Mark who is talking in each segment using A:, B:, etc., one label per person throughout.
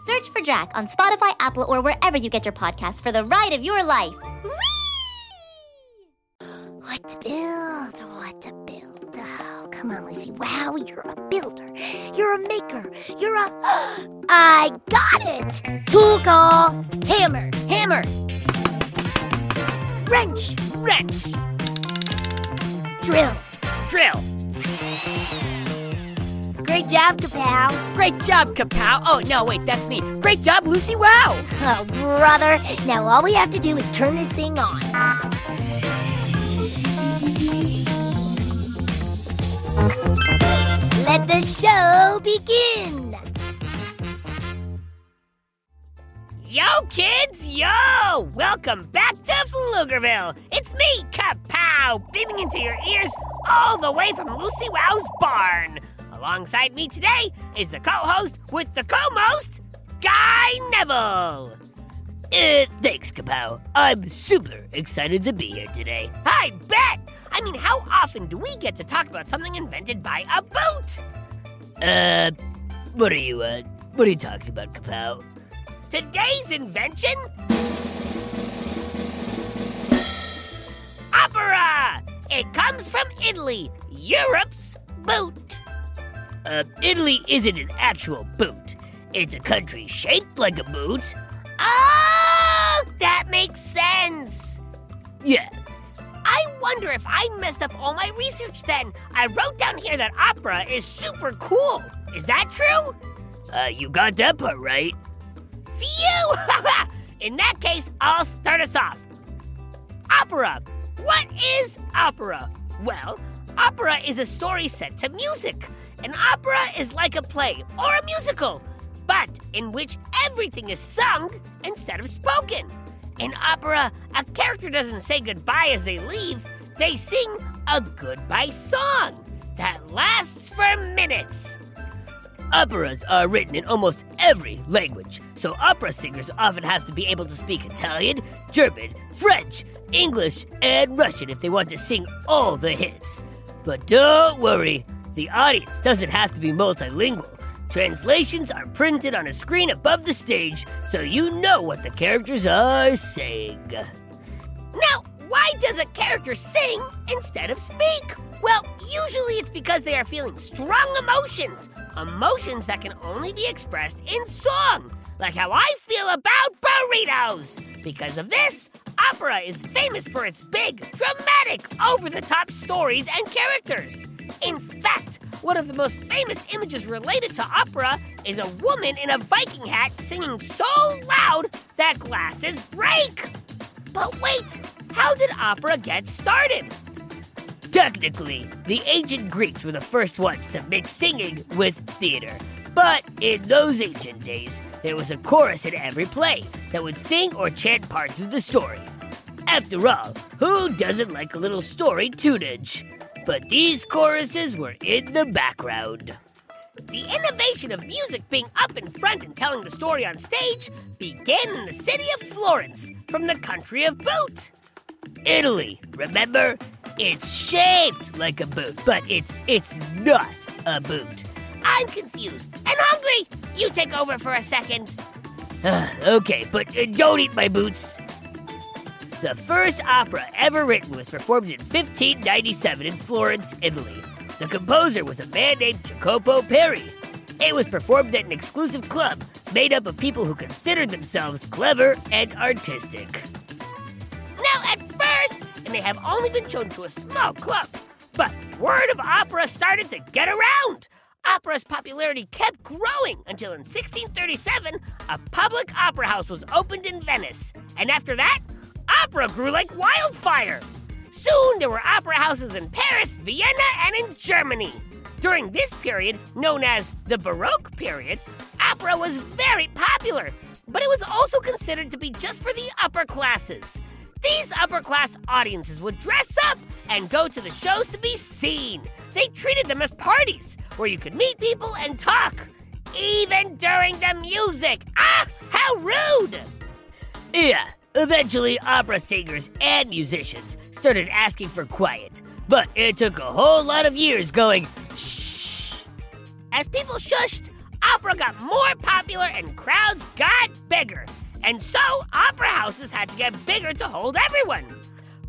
A: Search for Drac on Spotify, Apple, or wherever you get your podcasts for the ride of your life. Whee! What to build? What to build? Oh, come on, Lucy. Wow, you're a builder. You're a maker. You're a. I got it! Tool call. Hammer. Hammer. Wrench.
B: Wrench!
A: Drill.
B: Drill!
A: Great job, Kapow.
B: Great job, Kapow! Oh, no, wait, that's me. Great job, Lucy Wow!
A: Oh, brother. Now all we have to do is turn this thing on. Let the show begin.
B: Yo, kids! Yo! Welcome back to Pflugerville! It's me, Kapow, beaming into your ears all the way from Lucy Wow's barn. Alongside me today is the co-host with the co-most, Guy Neville. Uh, thanks, Kapow. I'm super excited to be here today. I bet! I mean, how often do we get to talk about something invented by a boot? Uh, what are you, uh, what are you talking about, Kapow? Today's invention? Opera! It comes from Italy, Europe's boot. Uh, Italy isn't an actual boot. It's a country shaped like a boot. Oh, that makes sense. Yeah. I wonder if I messed up all my research then. I wrote down here that opera is super cool. Is that true? Uh, you got that part right. Phew! In that case, I'll start us off. Opera. What is opera? Well, opera is a story set to music. An opera is like a play or a musical, but in which everything is sung instead of spoken. In opera, a character doesn't say goodbye as they leave, they sing a goodbye song that lasts for minutes. Operas are written in almost every language, so opera singers often have to be able to speak Italian, German, French, English, and Russian if they want to sing all the hits. But don't worry, the audience doesn't have to be multilingual. Translations are printed on a screen above the stage so you know what the characters are saying. Now, why does a character sing instead of speak? Well, usually it's because they are feeling strong emotions. Emotions that can only be expressed in song. Like how I feel about burritos. Because of this, opera is famous for its big, dramatic, over the top stories and characters. In fact, one of the most famous images related to opera is a woman in a Viking hat singing so loud that glasses break. But wait, how did opera get started? Technically, the ancient Greeks were the first ones to mix singing with theater. But in those ancient days, there was a chorus in every play that would sing or chant parts of the story. After all, who doesn't like a little story tunage? But these choruses were in the background. The innovation of music being up in front and telling the story on stage began in the city of Florence from the country of boot. Italy, remember? It's shaped like a boot, but it's it's not a boot. I'm confused and hungry. You take over for a second. okay, but uh, don't eat my boots. The first opera ever written was performed in 1597 in Florence, Italy. The composer was a man named Jacopo Peri. It was performed at an exclusive club made up of people who considered themselves clever and artistic. Now, at first, and they have only been shown to a small club, but word of opera started to get around. Opera's popularity kept growing until in 1637, a public opera house was opened in Venice. And after that, opera grew like wildfire. Soon there were opera houses in Paris, Vienna, and in Germany. During this period, known as the Baroque period, opera was very popular, but it was also considered to be just for the upper classes. These upper class audiences would dress up and go to the shows to be seen. They treated them as parties where you could meet people and talk, even during the music. Ah, how rude! Yeah, eventually, opera singers and musicians started asking for quiet, but it took a whole lot of years going shh. As people shushed, opera got more popular and crowds got bigger. And so, opera houses had to get bigger to hold everyone.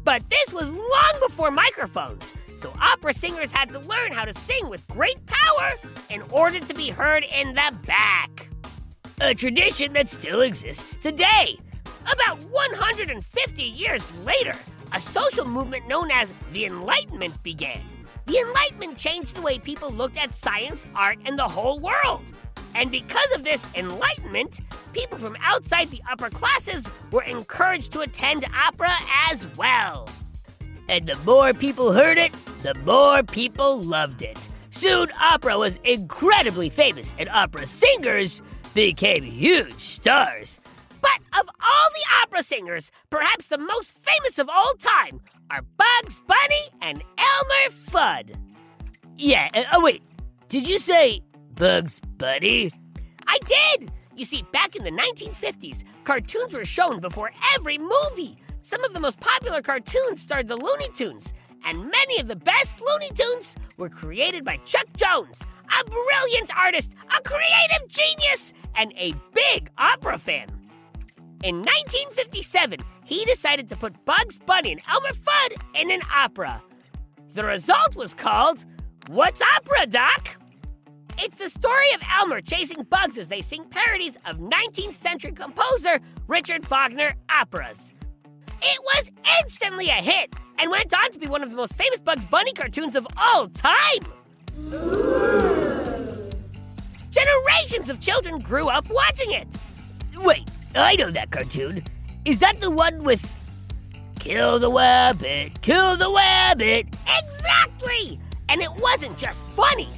B: But this was long before microphones, so opera singers had to learn how to sing with great power in order to be heard in the back. A tradition that still exists today. About 150 years later, a social movement known as the Enlightenment began. The Enlightenment changed the way people looked at science, art, and the whole world. And because of this enlightenment, people from outside the upper classes were encouraged to attend opera as well. And the more people heard it, the more people loved it. Soon, opera was incredibly famous, and opera singers became huge stars. But of all the opera singers, perhaps the most famous of all time are Bugs Bunny and Elmer Fudd. Yeah, uh, oh wait, did you say Bugs Bunny? I did! You see, back in the 1950s, cartoons were shown before every movie. Some of the most popular cartoons starred the Looney Tunes, and many of the best Looney Tunes were created by Chuck Jones, a brilliant artist, a creative genius, and a big opera fan. In 1957, he decided to put Bugs Bunny and Elmer Fudd in an opera. The result was called What's Opera, Doc? It's the story of Elmer chasing Bugs as they sing parodies of 19th century composer Richard Wagner operas. It was instantly a hit and went on to be one of the most famous Bugs Bunny cartoons of all time. Generations of children grew up watching it. Wait, I know that cartoon. Is that the one with Kill the Wabbit, Kill the Wabbit? Exactly! And it wasn't just funny.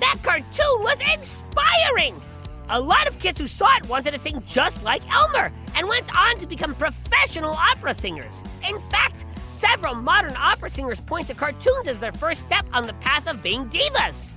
B: That cartoon was inspiring! A lot of kids who saw it wanted to sing just like Elmer and went on to become professional opera singers. In fact, several modern opera singers point to cartoons as their first step on the path of being divas.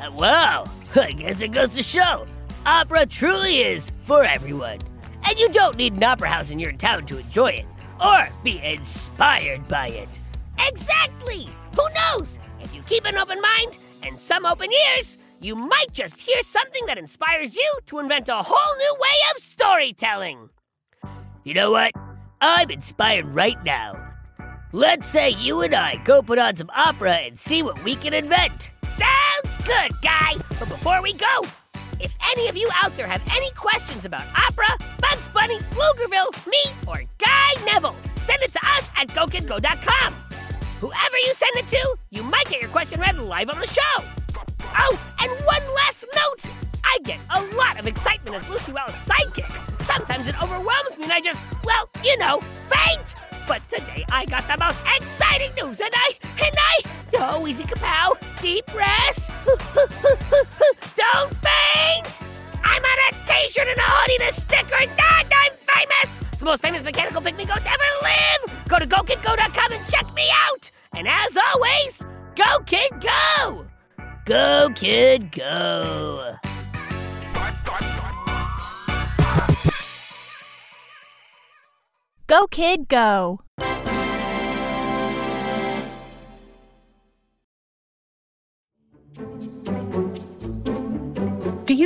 B: Uh, wow, I guess it goes to show opera truly is for everyone. And you don't need an opera house in your town to enjoy it or be inspired by it. Exactly! Who knows? If you keep an open mind and some open ears, you might just hear something that inspires you to invent a whole new way of storytelling. You know what? I'm inspired right now. Let's say you and I go put on some opera and see what we can invent. Sounds good, guy! But before we go, if any of you out there have any questions about opera, Bugs Bunny, Pflugerville, me, or Guy Neville, send it to us at GoKidGo.com. Whoever you send it to, you might get your question read live on the show. Oh, and one last note. I get a lot of excitement as Lucy Wow's sidekick. Sometimes it overwhelms me and I just, well, you know, faint. But today I got the most exciting news and I, and I, oh, easy kapow, deep breaths. Don't faint. I'm on a t-shirt and a hoodie and a sticker and I'm famous. The most famous mechanical pygmy goat to ever live. Go to GoKidGo.com and check me out. And as always, go kid go! Go kid go!
C: Go, kid, go!